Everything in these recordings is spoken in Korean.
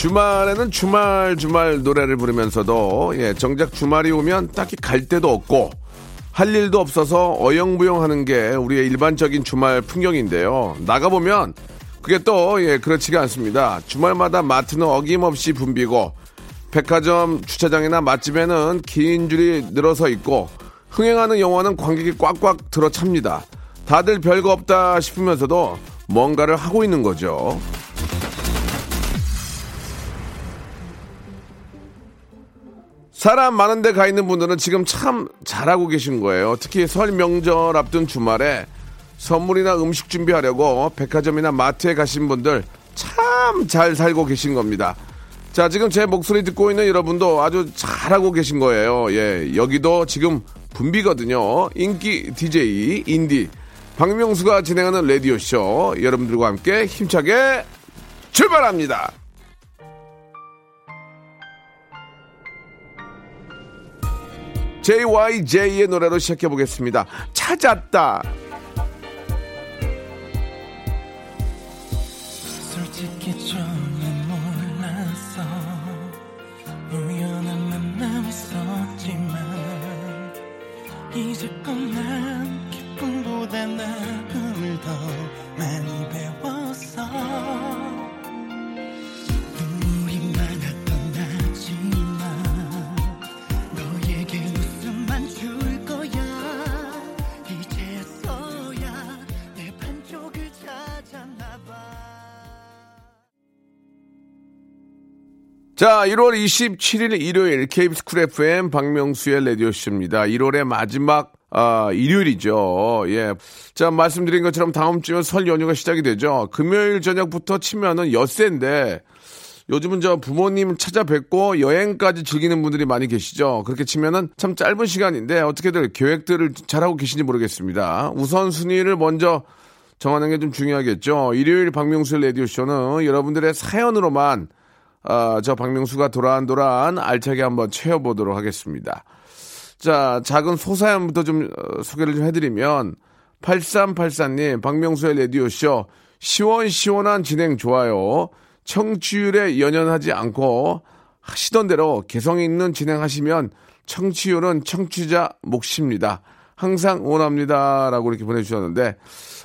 주말에는 주말 주말 노래를 부르면서도 예, 정작 주말이 오면 딱히 갈 데도 없고 할 일도 없어서 어영부영하는 게 우리의 일반적인 주말 풍경인데요. 나가 보면 그게 또 예, 그렇지가 않습니다. 주말마다 마트는 어김없이 붐비고 백화점 주차장이나 맛집에는 긴 줄이 늘어서 있고 흥행하는 영화는 관객이 꽉꽉 들어찹니다. 다들 별거 없다 싶으면서도 뭔가를 하고 있는 거죠. 사람 많은데 가 있는 분들은 지금 참 잘하고 계신 거예요. 특히 설 명절 앞둔 주말에 선물이나 음식 준비하려고 백화점이나 마트에 가신 분들 참 잘 살고 계신 겁니다. 자, 지금 제 목소리 듣고 있는 여러분도 아주 잘하고 계신 거예요. 예, 여기도 지금 붐비거든요. 인기 DJ 인디 박명수가 진행하는 라디오 쇼 여러분들과 함께 힘차게 출발합니다. JYJ의 노래로 시작해 보겠습니다. 찾았다. 이제껏 난 기쁨보다 나쁨을 더 많이 배웠어 자, 1월 27일 일요일 KBS 쿨 FM 박명수의 라디오쇼입니다. 1월의 마지막 아, 일요일이죠. 예. 자, 말씀드린 것처럼 다음 주면 설 연휴가 시작이 되죠. 금요일 저녁부터 치면은 엿새인데 요즘은 저 부모님 찾아뵙고 여행까지 즐기는 분들이 많이 계시죠. 그렇게 치면은 참 짧은 시간인데 어떻게들 계획들을 잘하고 계신지 모르겠습니다. 우선순위를 먼저 정하는 게 좀 중요하겠죠. 일요일 박명수의 라디오쇼는 여러분들의 사연으로만 아, 저 박명수가 도란도란 알차게 한번 채워보도록 하겠습니다. 자, 작은 소사연부터 좀 어, 소개를 좀 해드리면 8384님 박명수의 라디오쇼 시원시원한 진행 좋아요. 청취율에 연연하지 않고 하시던 대로 개성 있는 진행하시면 청취율은 청취자 몫입니다. 항상 응원합니다. 라고 이렇게 보내주셨는데,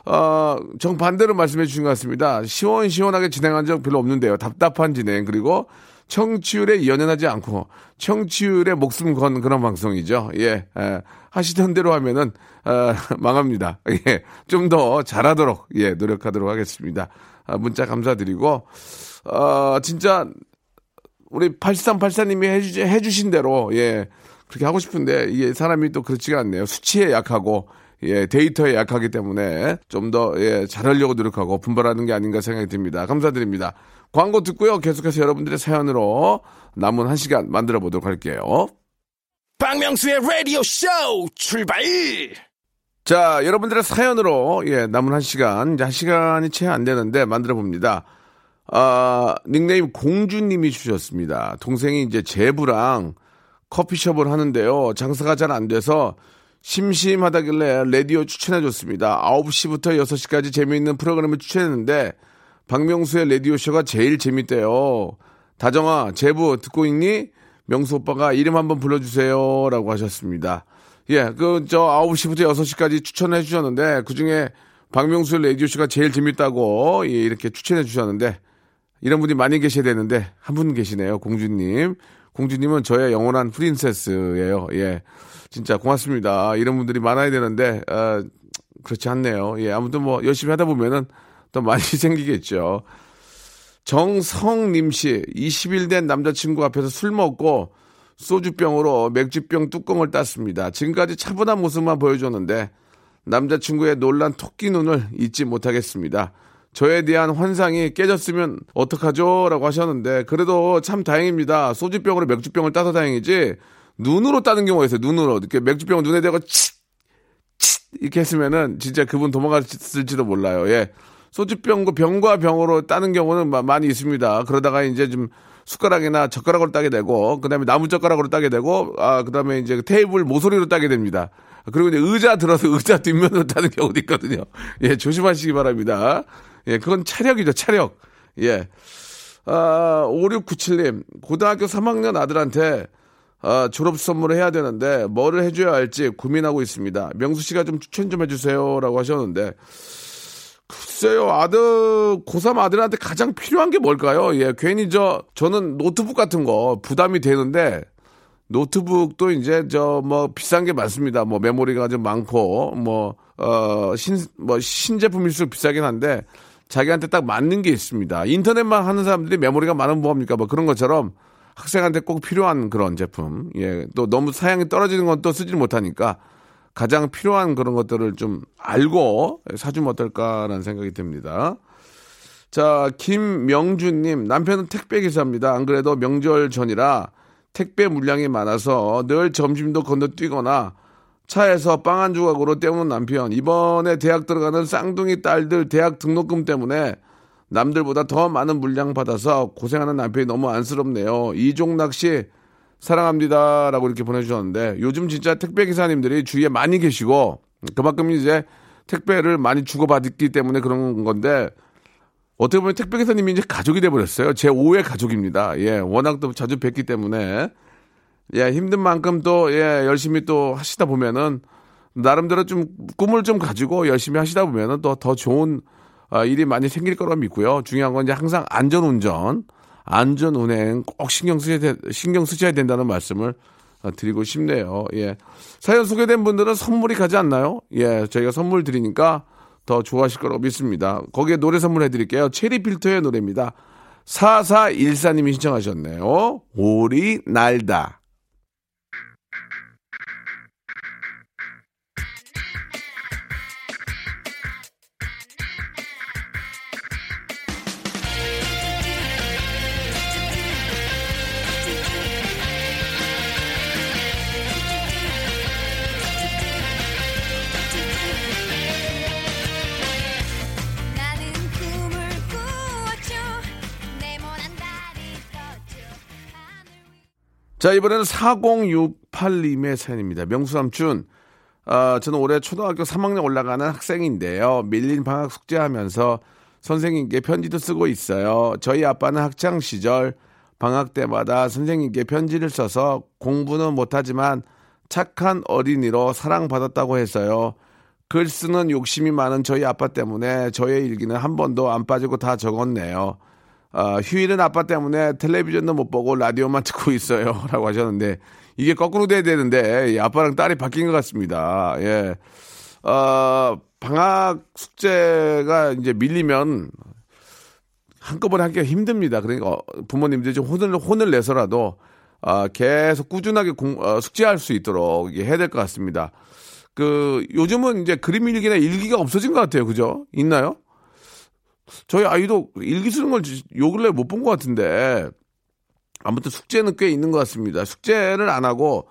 어, 정반대로 말씀해 주신 것 같습니다. 시원시원하게 진행한 적 별로 없는데요. 답답한 진행. 그리고 청취율에 연연하지 않고 청취율에 목숨 건 그런 방송이죠. 예, 에, 하시던 대로 하면은, 어, 망합니다. 예, 좀 더 잘하도록, 예, 노력하도록 하겠습니다. 아, 문자 감사드리고, 어, 진짜, 우리 8384님이 해주, 해주신 대로, 예, 그렇게 하고 싶은데, 이게 사람이 또 그렇지가 않네요. 수치에 약하고, 예, 데이터에 약하기 때문에 좀 더, 예, 잘하려고 노력하고 분발하는 게 아닌가 생각이 듭니다. 감사드립니다. 광고 듣고요. 계속해서 여러분들의 사연으로 남은 한 시간 만들어 보도록 할게요. 박명수의 Radio Show 출발. 자, 여러분들의 사연으로, 예, 남은 한 시간, 이제 한 시간이 채 안 되는데 만들어 봅니다. 아, 닉네임 공주님이 주셨습니다. 동생이 이제 제부랑 커피숍을 하는데요. 장사가 잘 안 돼서 심심하다길래 라디오 추천해줬습니다. 9시부터 6시까지 재미있는 프로그램을 추천했는데, 박명수의 라디오쇼가 제일 재밌대요. 다정아, 제부 듣고 있니? 명수 오빠가 이름 한번 불러주세요. 라고 하셨습니다. 예, 그, 저 9시부터 6시까지 추천해 주셨는데, 그 중에 박명수의 라디오쇼가 제일 재밌다고 예, 이렇게 추천해 주셨는데, 이런 분이 많이 계셔야 되는데, 한 분 계시네요. 공주님. 공주님은 저의 영원한 프린세스예요. 예. 진짜 고맙습니다. 이런 분들이 많아야 되는데, 아, 그렇지 않네요. 예. 아무튼 뭐, 열심히 하다 보면은 더 많이 생기겠죠. 정성님 씨, 20일 된 남자친구 앞에서 술 먹고 소주병으로 맥주병 뚜껑을 땄습니다. 지금까지 차분한 모습만 보여줬는데 남자친구의 놀란 토끼 눈을 잊지 못하겠습니다. 저에 대한 환상이 깨졌으면 어떡하죠? 라고 하셨는데, 그래도 참 다행입니다. 소주병으로 맥주병을 따서 다행이지, 눈으로 따는 경우가 있어요, 눈으로. 이렇게 맥주병을 눈에 대고 치! 치! 이렇게 했으면은, 진짜 그분 도망갔을지도 몰라요. 예. 소주병, 병과 병으로 따는 경우는 마- 많이 있습니다. 그러다가 이제 좀 숟가락이나 젓가락으로 따게 되고, 그 다음에 나무젓가락으로 따게 되고, 아, 그 다음에 이제 테이블 모서리로 따게 됩니다. 그리고 이제 의자 들어서 의자 뒷면으로 따는 경우도 있거든요. 예, 조심하시기 바랍니다. 예, 그건 차력이죠, 차력. 예. 아, 5697님, 고등학교 3학년 아들한테 아, 졸업 선물을 해야 되는데 뭐를 해줘야 할지 고민하고 있습니다. 명수 씨가 좀 추천 좀 해주세요라고 하셨는데 글쎄요, 아들, 고3 아들한테 가장 필요한 게 뭘까요? 예, 괜히 저, 저는 노트북 같은 거 부담이 되는데, 노트북도 이제 저, 뭐, 비싼 게 많습니다. 뭐, 메모리가 좀 많고, 뭐, 어, 신, 뭐, 신제품일수록 비싸긴 한데, 자기한테 딱 맞는 게 있습니다. 인터넷만 하는 사람들이 메모리가 많으면 뭐합니까? 뭐 그런 것처럼 학생한테 꼭 필요한 그런 제품. 예, 또 너무 사양이 떨어지는 건 또 쓰질 못하니까, 가장 필요한 그런 것들을 좀 알고 사주면 어떨까라는 생각이 듭니다. 자, 김명준님, 남편은 택배 기사입니다. 안 그래도 명절 전이라 택배 물량이 많아서 늘 점심도 건너뛰거나 차에서 빵 한 조각으로 때우는 남편. 이번에 대학 들어가는 쌍둥이 딸들 대학 등록금 때문에 남들보다 더 많은 물량 받아서 고생하는 남편이 너무 안쓰럽네요. 이종락 씨, 사랑합니다 라고 이렇게 보내주셨는데 요즘 진짜 택배 기사님들이 주위에 많이 계시고 그만큼 이제 택배를 많이 주고받기 때문에 그런 건데 어떻게 보면 택배 기사님이 이제 가족이 돼버렸어요. 제 5의 가족입니다. 예, 워낙 또 자주 뵙기 때문에 예, 힘든 만큼 또 예, 열심히 또 하시다 보면은 나름대로 좀 꿈을 좀 가지고 열심히 하시다 보면은 또 더 좋은 아, 일이 많이 생길 거라 믿고요. 중요한 건 이제 항상 안전 운전, 안전 운행 꼭 신경 쓰셔야 돼- 신경 쓰셔야 된다는 말씀을 어, 드리고 싶네요. 예. 사연 소개된 분들은 선물이 가지 않나요? 예, 저희가 선물 드리니까 더 좋아하실 거라고 믿습니다. 거기에 노래 선물해 드릴게요. 체리 필터의 노래입니다. 4414님이 신청하셨네요. 오리 날다. 자, 이번에는 4068님의 사연입니다. 명수삼촌, 아, 저는 올해 초등학교 3학년 올라가는 학생인데요. 밀린 방학 숙제하면서 선생님께 편지도 쓰고 있어요. 저희 아빠는 학창 시절 방학 때마다 선생님께 편지를 써서 공부는 못하지만 착한 어린이로 사랑받았다고 해서요. 글 쓰는 욕심이 많은 저희 아빠 때문에 저의 일기는 한 번도 안 빠지고 다 적었네요. 아, 휴일은 아빠 때문에 텔레비전도 못 보고 라디오만 듣고 있어요. 라고 하셨는데, 이게 거꾸로 돼야 되는데, 이 아빠랑 딸이 바뀐 것 같습니다. 예. 어, 방학 숙제가 이제 밀리면 한꺼번에 하기가 힘듭니다. 그러니까 어, 부모님들이 좀 혼을, 혼을 내서라도, 아, 계속 꾸준하게 공, 어, 숙제할 수 있도록 해야 될 것 같습니다. 그, 요즘은 이제 그림 일기나 일기가 없어진 것 같아요. 그죠? 있나요? 저희 아이도 일기 쓰는 걸 요 근래 못 본 것 같은데 아무튼 숙제는 꽤 있는 것 같습니다. 숙제를 안 하고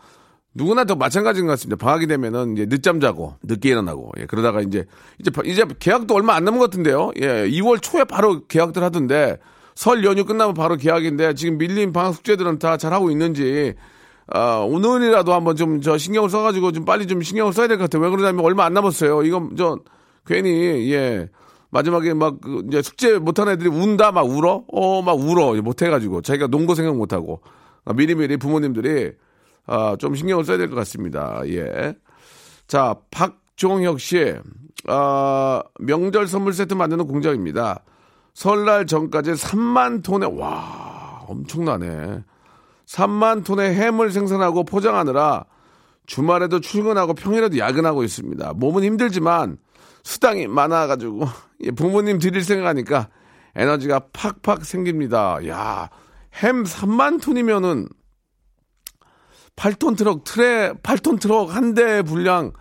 누구나 더 마찬가지인 것 같습니다. 방학이 되면은 이제 늦잠 자고 늦게 일어나고 예, 그러다가 이제 이제 바- 이제 계약도 얼마 안 남은 것 같은데요. 예, 2월 초에 바로 계약들 하던데 설 연휴 끝나면 바로 계약인데 지금 밀린 방학 숙제들은 다 잘 하고 있는지 아, 오늘이라도 한번 좀 저 신경을 써가지고 좀 빨리 좀 신경을 써야 될 것 같아요. 왜 그러냐면 얼마 안 남았어요. 이건 저 괜히 예 마지막에 막그 이제 숙제 못한 애들이 운다 막 울어 어 막 울어 못해가지고 자기가 논거 생각 못하고 아, 미리미리 부모님들이 아, 좀 신경을 써야 될 것 같습니다. 예. 자, 박종혁 씨, 아, 명절 선물 세트 만드는 공장입니다. 설날 전까지 3만 톤의, 와, 엄청나네. 3만 톤의 햄을 생산하고 포장하느라 주말에도 출근하고 평일에도 야근하고 있습니다. 몸은 힘들지만 수당이 많아가지고 예, 부모님 드릴 생각하니까 에너지가 팍팍 생깁니다. 야, 햄 3만 톤이면은 8톤 트럭, 트레, 8톤 트럭 한 대 분량,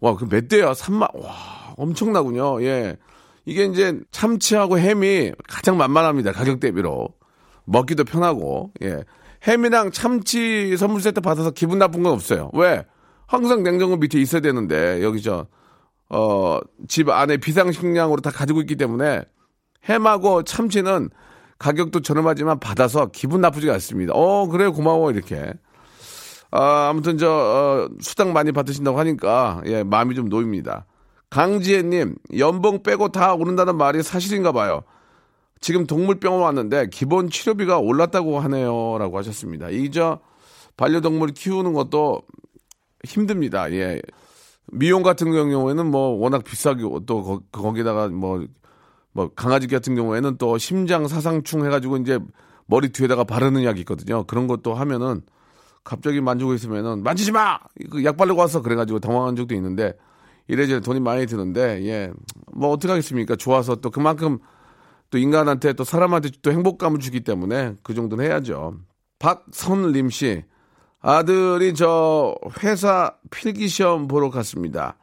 와, 그 몇 대야? 3만, 와, 엄청나군요. 예. 이게 이제 참치하고 햄이 가장 만만합니다. 가격 대비로. 먹기도 편하고, 예. 햄이랑 참치 선물 세트 받아서 기분 나쁜 건 없어요. 왜? 항상 냉장고 밑에 있어야 되는데, 여기 저, 어, 집 안에 비상식량으로 다 가지고 있기 때문에 햄하고 참치는 가격도 저렴하지만 받아서 기분 나쁘지가 않습니다. 어, 그래, 고마워, 이렇게. 아, 아무튼 저, 어, 수당 많이 받으신다고 하니까, 예, 마음이 좀 놓입니다. 강지혜님, 연봉 빼고 다 오른다는 말이 사실인가 봐요. 지금 동물병원 왔는데 기본 치료비가 올랐다고 하네요. 라고 하셨습니다. 이저 반려동물 키우는 것도 힘듭니다. 예. 미용 같은 경우에는 뭐 워낙 비싸게 또 거, 거기다가 뭐, 뭐 강아지 같은 경우에는 또 심장 사상충 해가지고 이제 머리 뒤에다가 바르는 약이 있거든요. 그런 것도 하면은 갑자기 만지고 있으면은 만지지 마! 그약 바르고 와서 그래가지고 당황한 적도 있는데 이래저래 돈이 많이 드는데 예. 뭐 어떡하겠습니까? 좋아서 또 그만큼 또 인간한테 또 사람한테 또 행복감을 주기 때문에 그 정도는 해야죠. 박선림 씨. 아들이 저 회사 필기 시험 보러 갔습니다.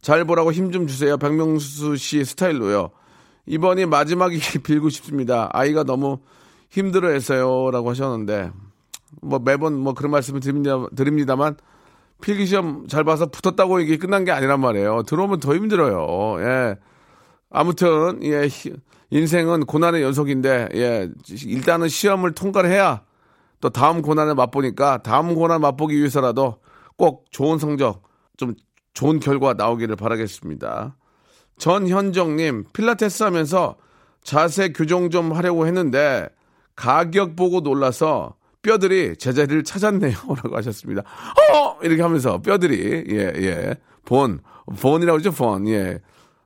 잘 보라고 힘 좀 주세요. 박명수 씨 스타일로요. 이번이 마지막이 빌고 싶습니다. 아이가 너무 힘들어 했어요. 라고 하셨는데, 뭐 매번 뭐 그런 말씀을 드립니다, 드립니다만, 필기 시험 잘 봐서 붙었다고 이게 끝난 게 아니란 말이에요. 들어오면 더 힘들어요. 예. 아무튼, 예, 히- 인생은 고난의 연속인데, 예, 일단은 시험을 통과를 해야 또 다음 고난을 맛보니까 다음 고난 맛보기 위해서라도 꼭 좋은 성적, 좀 좋은 결과 나오기를 바라겠습니다. 전현정님, 필라테스 하면서 자세 교정 좀 하려고 했는데 가격 보고 놀라서 뼈들이 제자리를 찾았네요. 라고 하셨습니다. 어! 이렇게 하면서 뼈들이, 예, 예. 본, 본이라고 그러죠, 본, 예.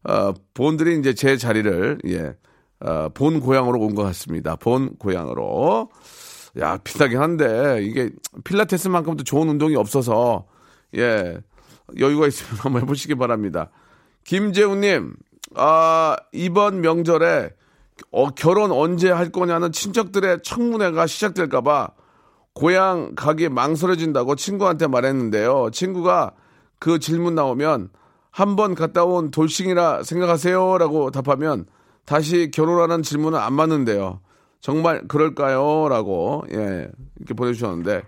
어, 본들이 이제 제 자리를, 예. 어, 본 고향으로 온 것 같습니다. 본 고향으로. 야, 비싸긴 한데, 이게 필라테스만큼도 좋은 운동이 없어서, 예, 여유가 있으면 한번 해보시기 바랍니다. 김재훈님, 아, 이번 명절에 어, 결혼 언제 할 거냐는 친척들의 청문회가 시작될까봐 고향 가기 망설여진다고 친구한테 말했는데요. 친구가 그 질문 나오면 한 번 갔다 온 돌싱이라 생각하세요? 라고 답하면 다시 결혼하는 질문은 안 맞는데요. 정말 그럴까요? 라고, 예, 이렇게 보내주셨는데.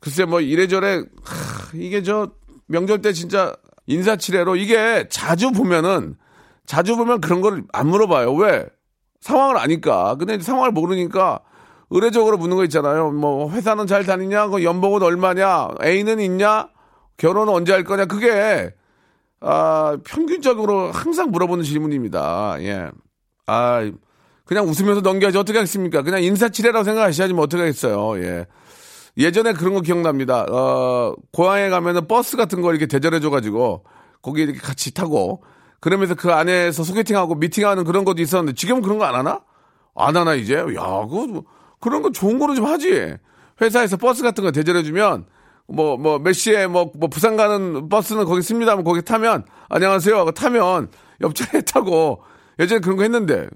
글쎄, 뭐, 이래저래, 하, 이게 저, 명절 때 진짜 인사치레로 이게 자주 보면은, 자주 보면 그런 걸안 물어봐요. 왜? 상황을 아니까. 근데 상황을 모르니까 의례적으로 묻는 거 있잖아요. 뭐, 회사는 잘 다니냐? 그 연봉은 얼마냐? 애인은 있냐? 결혼은 언제 할 거냐? 그게, 아, 평균적으로 항상 물어보는 질문입니다. 예. 아, 그냥 웃으면서 넘겨야지 어떻게 하겠습니까? 그냥 인사치레라고 생각하셔야지 뭐 어떻게 하겠어요. 예. 예전에 그런 거 기억납니다. 어, 고향에 가면은 버스 같은 거 이렇게 대절해줘가지고 거기 이렇게 같이 타고 그러면서 그 안에서 소개팅하고 미팅하는 그런 것도 있었는데 지금은 그런 거 안 하나? 안 하나 이제? 야, 그 그런 거 좋은 거로 좀 하지. 회사에서 버스 같은 거 대절해주면 뭐, 뭐, 몇 시에 뭐, 뭐, 부산 가는 버스는 거기 씁니다. 하면 거기 타면, 안녕하세요. 하고 타면 옆자리에 타고 예전에 그런 거 했는데 어,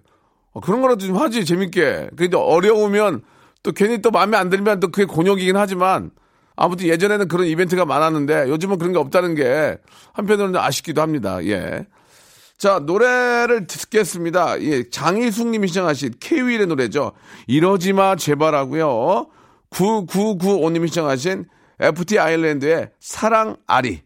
그런 거라도 좀 하지, 재밌게. 근데 어려우면 또 괜히 또 마음에 안 들면 또 그게 곤욕이긴 하지만 아무튼 예전에는 그런 이벤트가 많았는데 요즘은 그런 게 없다는 게 한편으로는 아쉽기도 합니다. 예. 자, 노래를 듣겠습니다. 예, 장희숙 님이 시청하신 K-윌의 노래죠. 이러지 마, 제발 하고요. 9995 님이 시청하신 FT 아일랜드의 사랑 아리.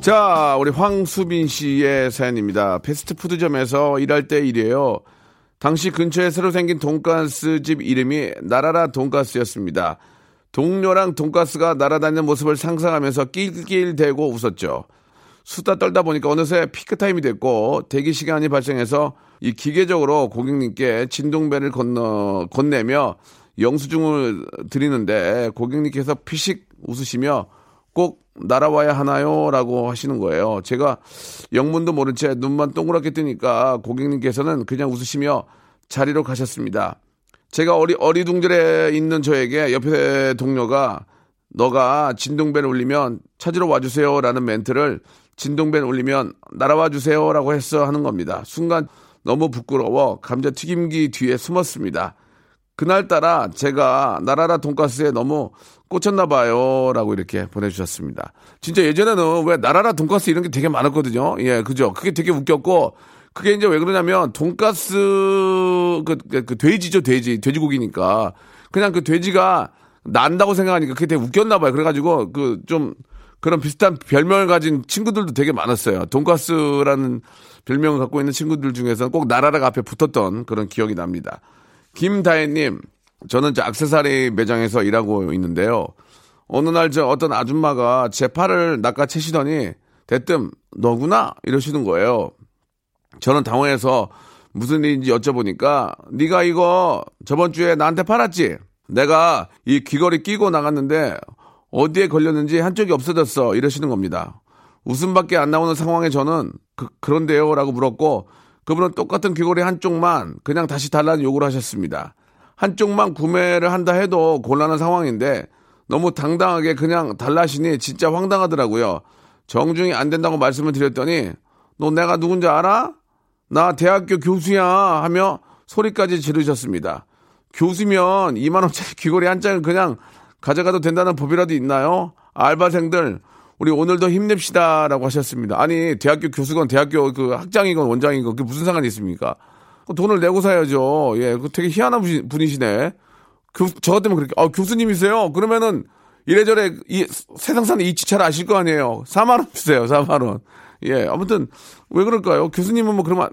자, 우리 황수빈 씨의 사연입니다. 패스트푸드점에서 일할 때 일이에요. 당시 근처에 새로 생긴 돈가스 집 이름이 나라라 돈가스였습니다. 동료랑 돈가스가 날아다니는 모습을 상상하면서 낄낄대고 웃었죠. 수다 떨다 보니까 어느새 피크타임이 됐고 대기 시간이 발생해서 이 기계적으로 고객님께 진동벨을 건너, 건네며 영수증을 드리는데 고객님께서 피식 웃으시며 꼭 날아와야 하나요? 라고 하시는 거예요. 제가 영문도 모른 채 눈만 동그랗게 뜨니까 고객님께서는 그냥 웃으시며 자리로 가셨습니다. 제가 어리, 어리둥절해 있는 저에게 옆에 동료가 너가 진동벨 울리면 찾으러 와주세요 라는 멘트를 진동벨 울리면 날아와 주세요 라고 했어 하는 겁니다. 순간 너무 부끄러워 감자튀김기 뒤에 숨었습니다. 그날따라 제가 나라라 돈가스에 너무 꽂혔나 봐요 라고 이렇게 보내주셨습니다. 진짜 예전에는 왜 나라라 돈가스 이런 게 되게 많았거든요. 예, 그죠. 그게 되게 웃겼고 그게 이제 왜 그러냐면 돈가스 그, 그, 그 돼지죠 돼지 돼지고기니까 그냥 그 돼지가 난다고 생각하니까 그게 되게 웃겼나 봐요. 그래가지고 그 좀 그런 비슷한 별명을 가진 친구들도 되게 많았어요. 돈가스라는 별명을 갖고 있는 친구들 중에서는 꼭 나라라가 앞에 붙었던 그런 기억이 납니다. 김다혜님, 저는 이제 악세사리 매장에서 일하고 있는데요. 어느 날 저 어떤 아줌마가 제 팔을 낚아채시더니 대뜸 너구나 이러시는 거예요. 저는 당황해서 무슨 일인지 여쭤보니까 네가 이거 저번 주에 나한테 팔았지? 내가 이 귀걸이 끼고 나갔는데 어디에 걸렸는지 한쪽이 없어졌어 이러시는 겁니다. 웃음밖에 안 나오는 상황에 저는 그, 그런데요 라고 물었고 그분은 똑같은 귀걸이 한쪽만 그냥 다시 달라는 요구를 하셨습니다. 한쪽만 구매를 한다 해도 곤란한 상황인데 너무 당당하게 그냥 달라시니 진짜 황당하더라고요. 정중히 안 된다고 말씀을 드렸더니 너 내가 누군지 알아? 나 대학교 교수야 하며 소리까지 지르셨습니다. 교수면 2만원짜리 귀걸이 한 장을 그냥 가져가도 된다는 법이라도 있나요? 알바생들, 우리 오늘도 힘냅시다. 라고 하셨습니다. 아니, 대학교 교수건 대학교 그 학장이건 원장이건 그게 무슨 상관이 있습니까? 그 돈을 내고 사야죠. 예, 그 되게 희한한 분이- 분이시네. 교, 저 같으면 그렇게, 아, 교수님이세요? 그러면은 이래저래 이 세상 사는 이치 잘 아실 거 아니에요. 4만원 주세요, 4만원. 예, 아무튼 왜 그럴까요? 교수님은 뭐 그러면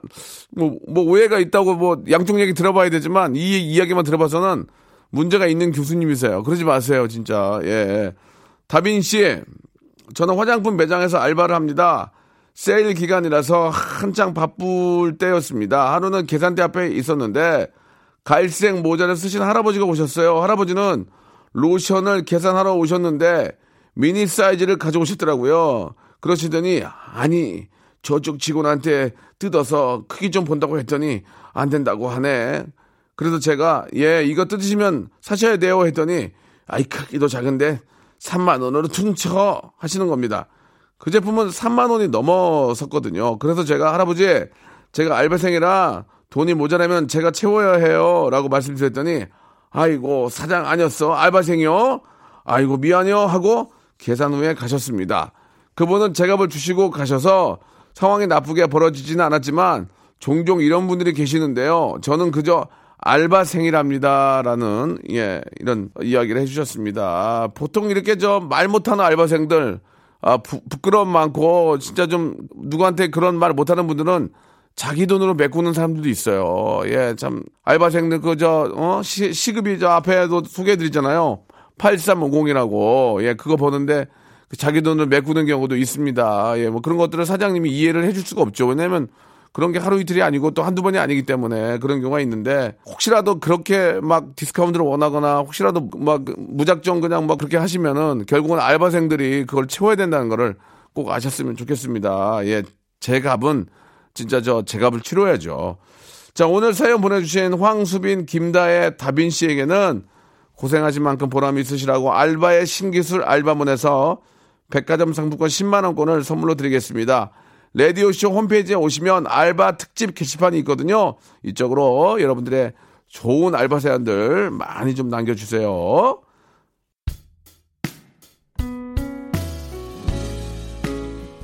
뭐, 뭐 오해가 있다고 뭐 양쪽 얘기 들어봐야 되지만 이 이야기만 들어봐서는 문제가 있는 교수님이세요. 그러지 마세요, 진짜. 예. 다빈 씨, 저는 화장품 매장에서 알바를 합니다. 세일 기간이라서 한창 바쁠 때였습니다. 하루는 계산대 앞에 있었는데 갈색 모자를 쓰신 할아버지가 오셨어요. 할아버지는 로션을 계산하러 오셨는데 미니 사이즈를 가져오셨더라고요. 그러시더니 아니 저쪽 직원한테 뜯어서 크기 좀 본다고 했더니 안 된다고 하네. 그래서 제가 예 이거 뜯으시면 사셔야 돼요 했더니 아이 크기도 작은데 3만 원으로 퉁쳐 하시는 겁니다. 그 제품은 3만 원이 넘어섰거든요. 그래서 제가 할아버지 제가 알바생이라 돈이 모자라면 제가 채워야 해요. 라고 말씀드렸더니 아이고 사장 아니었어 알바생이요. 아이고 미안해요 하고 계산 후에 가셨습니다. 그분은 제값을 주시고 가셔서 상황이 나쁘게 벌어지지는 않았지만 종종 이런 분들이 계시는데요. 저는 그저 알바생이랍니다라는 예 이런 이야기를 해주셨습니다. 보통 이렇게 저 말 못하는 알바생들 아 부, 부끄러움 많고 진짜 좀 누구한테 그런 말 못하는 분들은 자기 돈으로 메꾸는 사람들도 있어요. 예, 참 알바생들 그저 어? 시, 시급이 저 앞에도 소개해드리잖아요. 8350이라고 예 그거 보는데 그 자기 돈을 메꾸는 경우도 있습니다. 예, 뭐 그런 것들을 사장님이 이해를 해줄 수가 없죠. 왜냐하면 그런 게 하루 이틀이 아니고 또 한두 번이 아니기 때문에 그런 경우가 있는데 혹시라도 그렇게 막 디스카운트를 원하거나 혹시라도 막 무작정 그냥 막 그렇게 하시면은 결국은 알바생들이 그걸 채워야 된다는 거를 꼭 아셨으면 좋겠습니다. 예, 제 값은 진짜 저 제 값을 치러야죠. 자, 오늘 사연 보내주신 황수빈, 김다혜, 다빈 씨에게는 고생하신 만큼 보람 있으시라고 알바의 신기술 알바문에서 백화점 상품권 10만원권을 선물로 드리겠습니다. 라디오쇼 홈페이지에 오시면 알바 특집 게시판이 있거든요. 이쪽으로 여러분들의 좋은 알바 사연들 많이 좀 남겨주세요.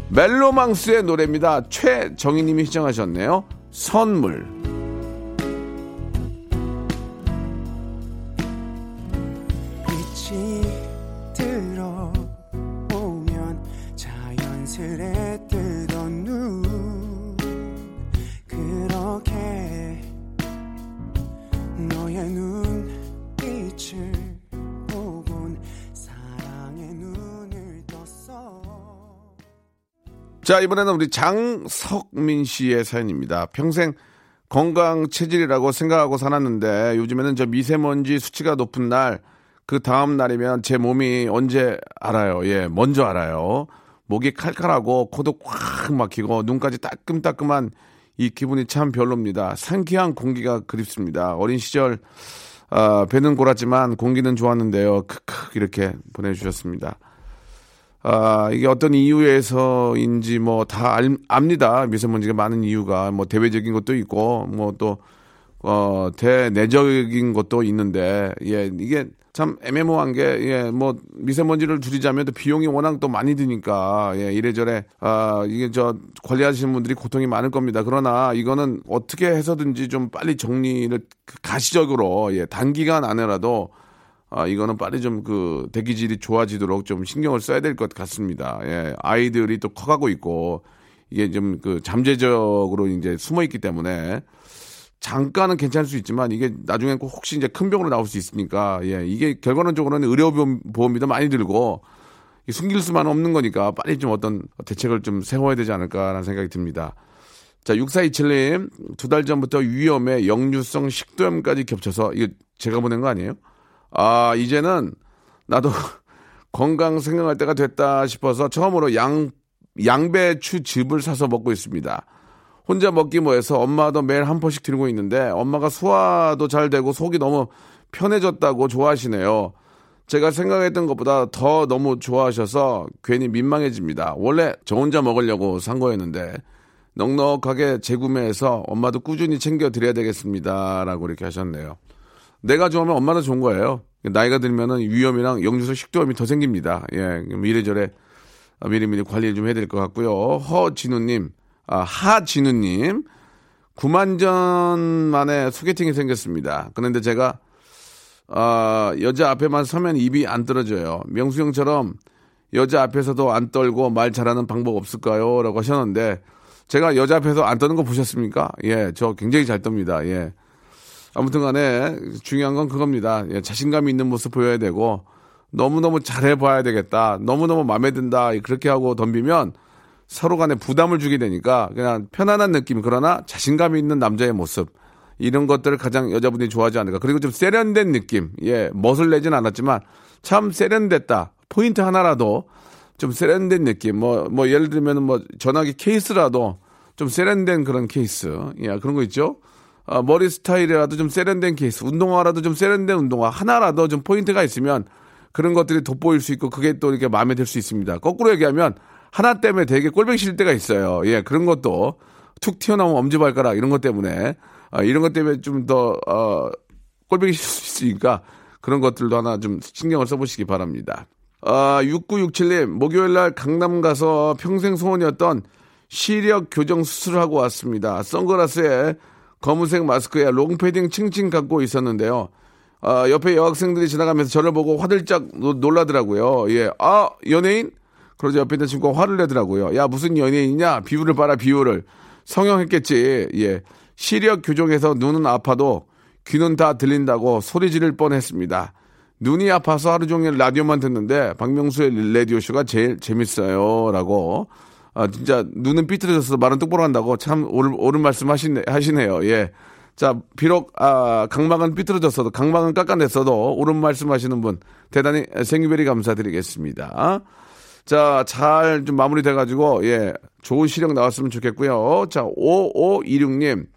멜로망스의 노래입니다. 최정희님이 시청하셨네요. 선물. 빛이 들어오면 자연스레 자, 이번에는 우리 장석민 씨의 사연입니다. 평생 건강 체질이라고 생각하고 살았는데 요즘에는 저 미세먼지 수치가 높은 날 그 다음 날이면 제 몸이 언제 알아요. 예, 먼저 알아요. 목이 칼칼하고 코도 꽉 막히고 눈까지 따끔따끔한 이 기분이 참 별로입니다. 상쾌한 공기가 그립습니다. 어린 시절 아, 배는 골았지만 공기는 좋았는데요. 크크 이렇게 보내주셨습니다. 아, 이게 어떤 이유에서인지 뭐 다 압니다. 미세먼지가 많은 이유가 뭐 대외적인 것도 있고 뭐 또 어, 대내적인 것도 있는데 예, 이게 참 애매모호한 게 예, 뭐 미세먼지를 줄이자면 또 비용이 워낙 또 많이 드니까 예, 이래저래 아, 이게 저 관리하시는 분들이 고통이 많을 겁니다. 그러나 이거는 어떻게 해서든지 좀 빨리 정리를 그 가시적으로 예, 단기간 안에라도 아, 이거는 빨리 좀 그 대기질이 좋아지도록 좀 신경을 써야 될 것 같습니다. 예, 아이들이 또 커가고 있고 이게 좀 그 잠재적으로 이제 숨어 있기 때문에 잠깐은 괜찮을 수 있지만 이게 나중에 꼭 혹시 이제 큰 병으로 나올 수 있으니까 예, 이게 결과론적으로는 의료보험이 더 많이 들고 이 숨길 수만 없는 거니까 빨리 좀 어떤 대책을 좀 세워야 되지 않을까라는 생각이 듭니다. 자, 6427님, 두 달 전부터 위염에 역류성 식도염까지 겹쳐서, 이거 제가 보낸 거 아니에요? 아, 이제는 나도 건강 생각할 때가 됐다 싶어서 처음으로 양, 양배추 즙을 사서 먹고 있습니다. 혼자 먹기 뭐해서 엄마도 매일 한 포씩 들고 있는데 엄마가 소화도 잘 되고 속이 너무 편해졌다고 좋아하시네요. 제가 생각했던 것보다 더 너무 좋아하셔서 괜히 민망해집니다. 원래 저 혼자 먹으려고 산 거였는데 넉넉하게 재구매해서 엄마도 꾸준히 챙겨 드려야 되겠습니다. 라고 이렇게 하셨네요. 내가 좋으면 엄마도 좋은 거예요. 나이가 들면은 위염이랑 역류성 식도염이 더 생깁니다. 예, 이래저래 미리미리 관리 좀 해야 될 것 같고요. 허진우님, 아, 하진우님, 9만 전 만에 소개팅이 생겼습니다. 그런데 제가 아, 여자 앞에만 서면 입이 안 떨어져요. 명수 형처럼 여자 앞에서도 안 떨고 말 잘하는 방법 없을까요? 라고 하셨는데 제가 여자 앞에서 안 떠는 거 보셨습니까? 예, 저 굉장히 잘 떱니다. 예. 아무튼 간에 중요한 건 그겁니다. 예, 자신감이 있는 모습 보여야 되고 너무너무 잘해봐야 되겠다. 너무너무 마음에 든다. 그렇게 하고 덤비면 서로 간에 부담을 주게 되니까 그냥 편안한 느낌 그러나 자신감이 있는 남자의 모습 이런 것들을 가장 여자분이 좋아하지 않을까. 그리고 좀 세련된 느낌. 예, 멋을 내진 않았지만 참 세련됐다. 포인트 하나라도 좀 세련된 느낌. 뭐, 뭐 예를 들면 뭐 전화기 케이스라도 좀 세련된 그런 케이스. 예, 그런 거 있죠. 아, 머리 스타일이라도 좀 세련된 케이스. 운동화라도 좀 세련된 운동화. 하나라도 좀 포인트가 있으면 그런 것들이 돋보일 수 있고 그게 또 이렇게 마음에 들 수 있습니다. 거꾸로 얘기하면 하나 때문에 되게 꼴뵈기 싫을 때가 있어요. 예, 그런 것도 툭 튀어나온 엄지발가락 이런 것 때문에 아, 이런 것 때문에 좀 더 어, 꼴뵈기 싫을 수 있으니까 그런 것들도 하나 좀 신경을 써보시기 바랍니다. 아, 6967님, 목요일 날 강남 가서 평생 소원이었던 시력 교정 수술을 하고 왔습니다. 선글라스에 검은색 마스크에 롱패딩 칭칭 감고 있었는데요. 아, 옆에 여학생들이 지나가면서 저를 보고 화들짝 노- 놀라더라고요. 예, 아, 연예인? 그러자 옆에 있는 친구가 화를 내더라고요. 야, 무슨 연예인이냐? 비율을 봐라, 비율을. 성형했겠지. 예. 시력 교정에서 눈은 아파도 귀는 다 들린다고 소리 지를 뻔 했습니다. 눈이 아파서 하루 종일 라디오만 듣는데 박명수의 라디오쇼가 제일 재밌어요. 라고 아, 진짜 눈은 삐뚤어져서 말은 똑바로 한다고 참 옳은, 옳은 말씀 하시네, 하시네요. 예. 자, 비록, 아, 각막은 삐뚤어졌어도, 각막은 깎아냈어도 옳은 말씀 하시는 분 대단히 생유별이 감사드리겠습니다. 자, 잘 좀 마무리 돼가지고, 예, 좋은 시력 나왔으면 좋겠고요. 자, 5526님.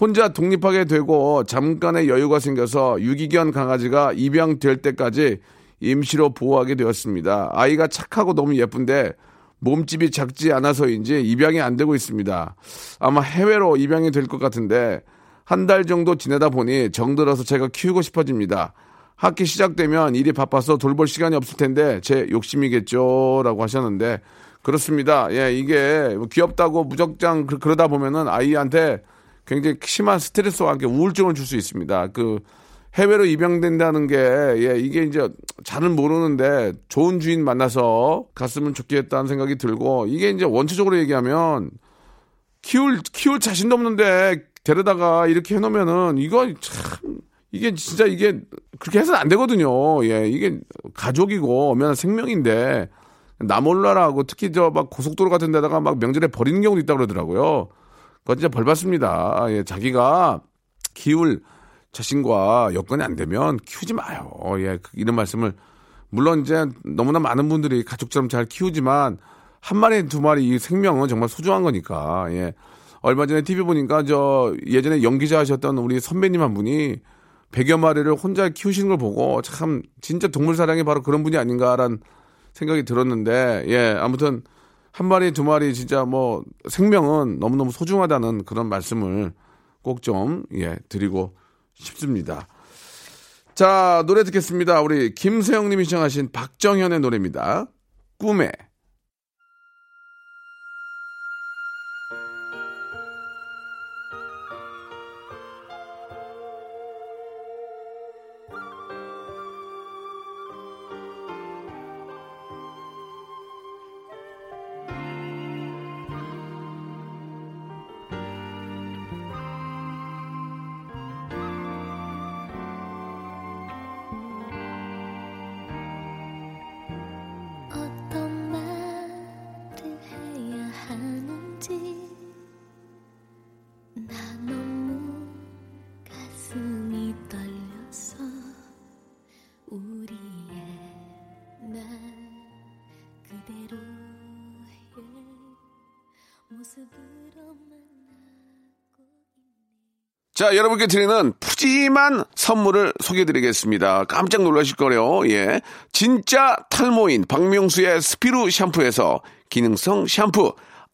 혼자 독립하게 되고 잠깐의 여유가 생겨서 유기견 강아지가 입양될 때까지 임시로 보호하게 되었습니다. 아이가 착하고 너무 예쁜데 몸집이 작지 않아서인지 입양이 안 되고 있습니다. 아마 해외로 입양이 될 것 같은데 한 달 정도 지내다 보니 정들어서 제가 키우고 싶어집니다. 학기 시작되면 일이 바빠서 돌볼 시간이 없을 텐데 제 욕심이겠죠라고 하셨는데 그렇습니다. 예, 이게 귀엽다고 무적장 그- 그러다 보면은 아이한테 굉장히 심한 스트레스와 함께 우울증을 줄 수 있습니다. 그 해외로 입양된다는 게 예, 이게 이제 잘은 모르는데 좋은 주인 만나서 갔으면 좋겠다는 생각이 들고 이게 이제 원초적으로 얘기하면 키울 키울 자신도 없는데 데려다가 이렇게 해놓으면은 이거 참 이게 진짜 이게 그렇게 해서는 안 되거든요. 예, 이게 가족이고 엄연한 생명인데 나 몰라라고 특히 저 막 고속도로 같은 데다가 막 명절에 버리는 경우도 있다 그러더라고요. 그건 진짜 벌 받습니다. 예, 자기가 키울 자신과 여건이 안 되면 키우지 마요. 예, 그- 이런 말씀을 물론 이제 너무나 많은 분들이 가족처럼 잘 키우지만 한 마리 두 마리 이 생명은 정말 소중한 거니까. 예. 얼마 전에 TV 보니까 저 예전에 연기자 하셨던 우리 선배님 한 분이 100여 마리를 혼자 키우시는 걸 보고 참 진짜 동물 사랑이 바로 그런 분이 아닌가라는 생각이 들었는데 예, 아무튼 한 마리 두 마리 진짜 뭐 생명은 너무너무 소중하다는 그런 말씀을 꼭 좀 예, 드리고 싶습니다. 자, 노래 듣겠습니다. 우리 김세영 님이 시청하신 박정현의 노래입니다. 꿈에. 자, 여러분께 드리는 푸짐한 선물을 소개해드리겠습니다. 깜짝 놀라실 거예요. 예. 진짜 탈모인 박명수의 스피루 샴푸에서 기능성 샴푸.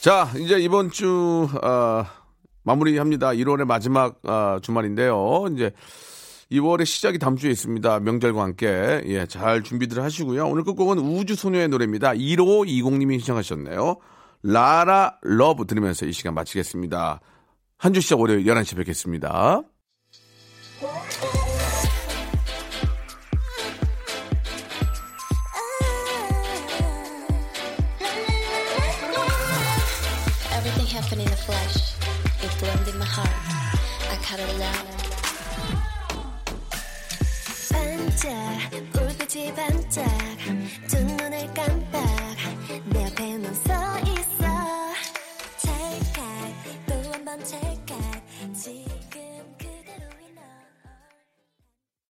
자, 이제 이번 주, 아, 마무리합니다. 1월의 마지막 아, 주말인데요. 이제 2월의 시작이 다음 주에 있습니다. 명절과 함께. 예, 잘 준비들 하시고요. 오늘 끝곡은 우주소녀의 노래입니다. 1520님이 신청하셨네요. La La Love 들으면서 이 시간 마치겠습니다. 한 주 시작 월요일 11시 뵙겠습니다. 반짝 불빛이 반짝. 두 눈을 깜빡. 내 앞에 넌